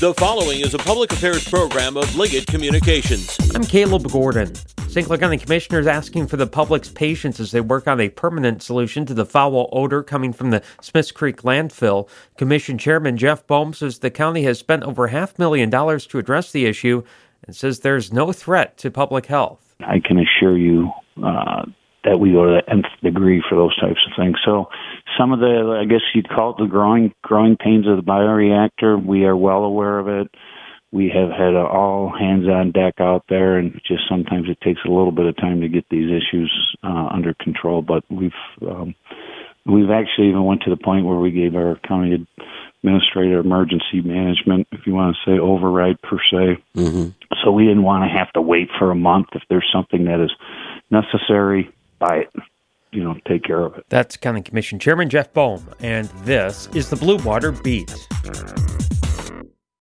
The following is a public affairs program of Liggett Communications. I'm Caleb Gordon. St. Clair County Commissioners asking for the public's patience as they work on a permanent solution to the foul odor coming from the Smiths Creek landfill. Commission Chairman Jeff Bohm says the county has spent over half million dollars to address the issue and says there's no threat to public health. I can assure you uh, that we go to the nth degree for those types of things. So some of the, I guess you'd call it the growing growing pains of the bioreactor. We are well aware of it. We have had all hands on deck out there, and just sometimes it takes a little bit of time to get these issues uh, under control. But we've um, we've actually even went to the point where we gave our county administrator emergency management, if you want to say override per se. Mm-hmm. So we didn't want to have to wait for a month if there's something that is necessary buy it. You know, take care of it. That's County Commission Chairman Jeff Bohm, and this is the Blue Water Beat.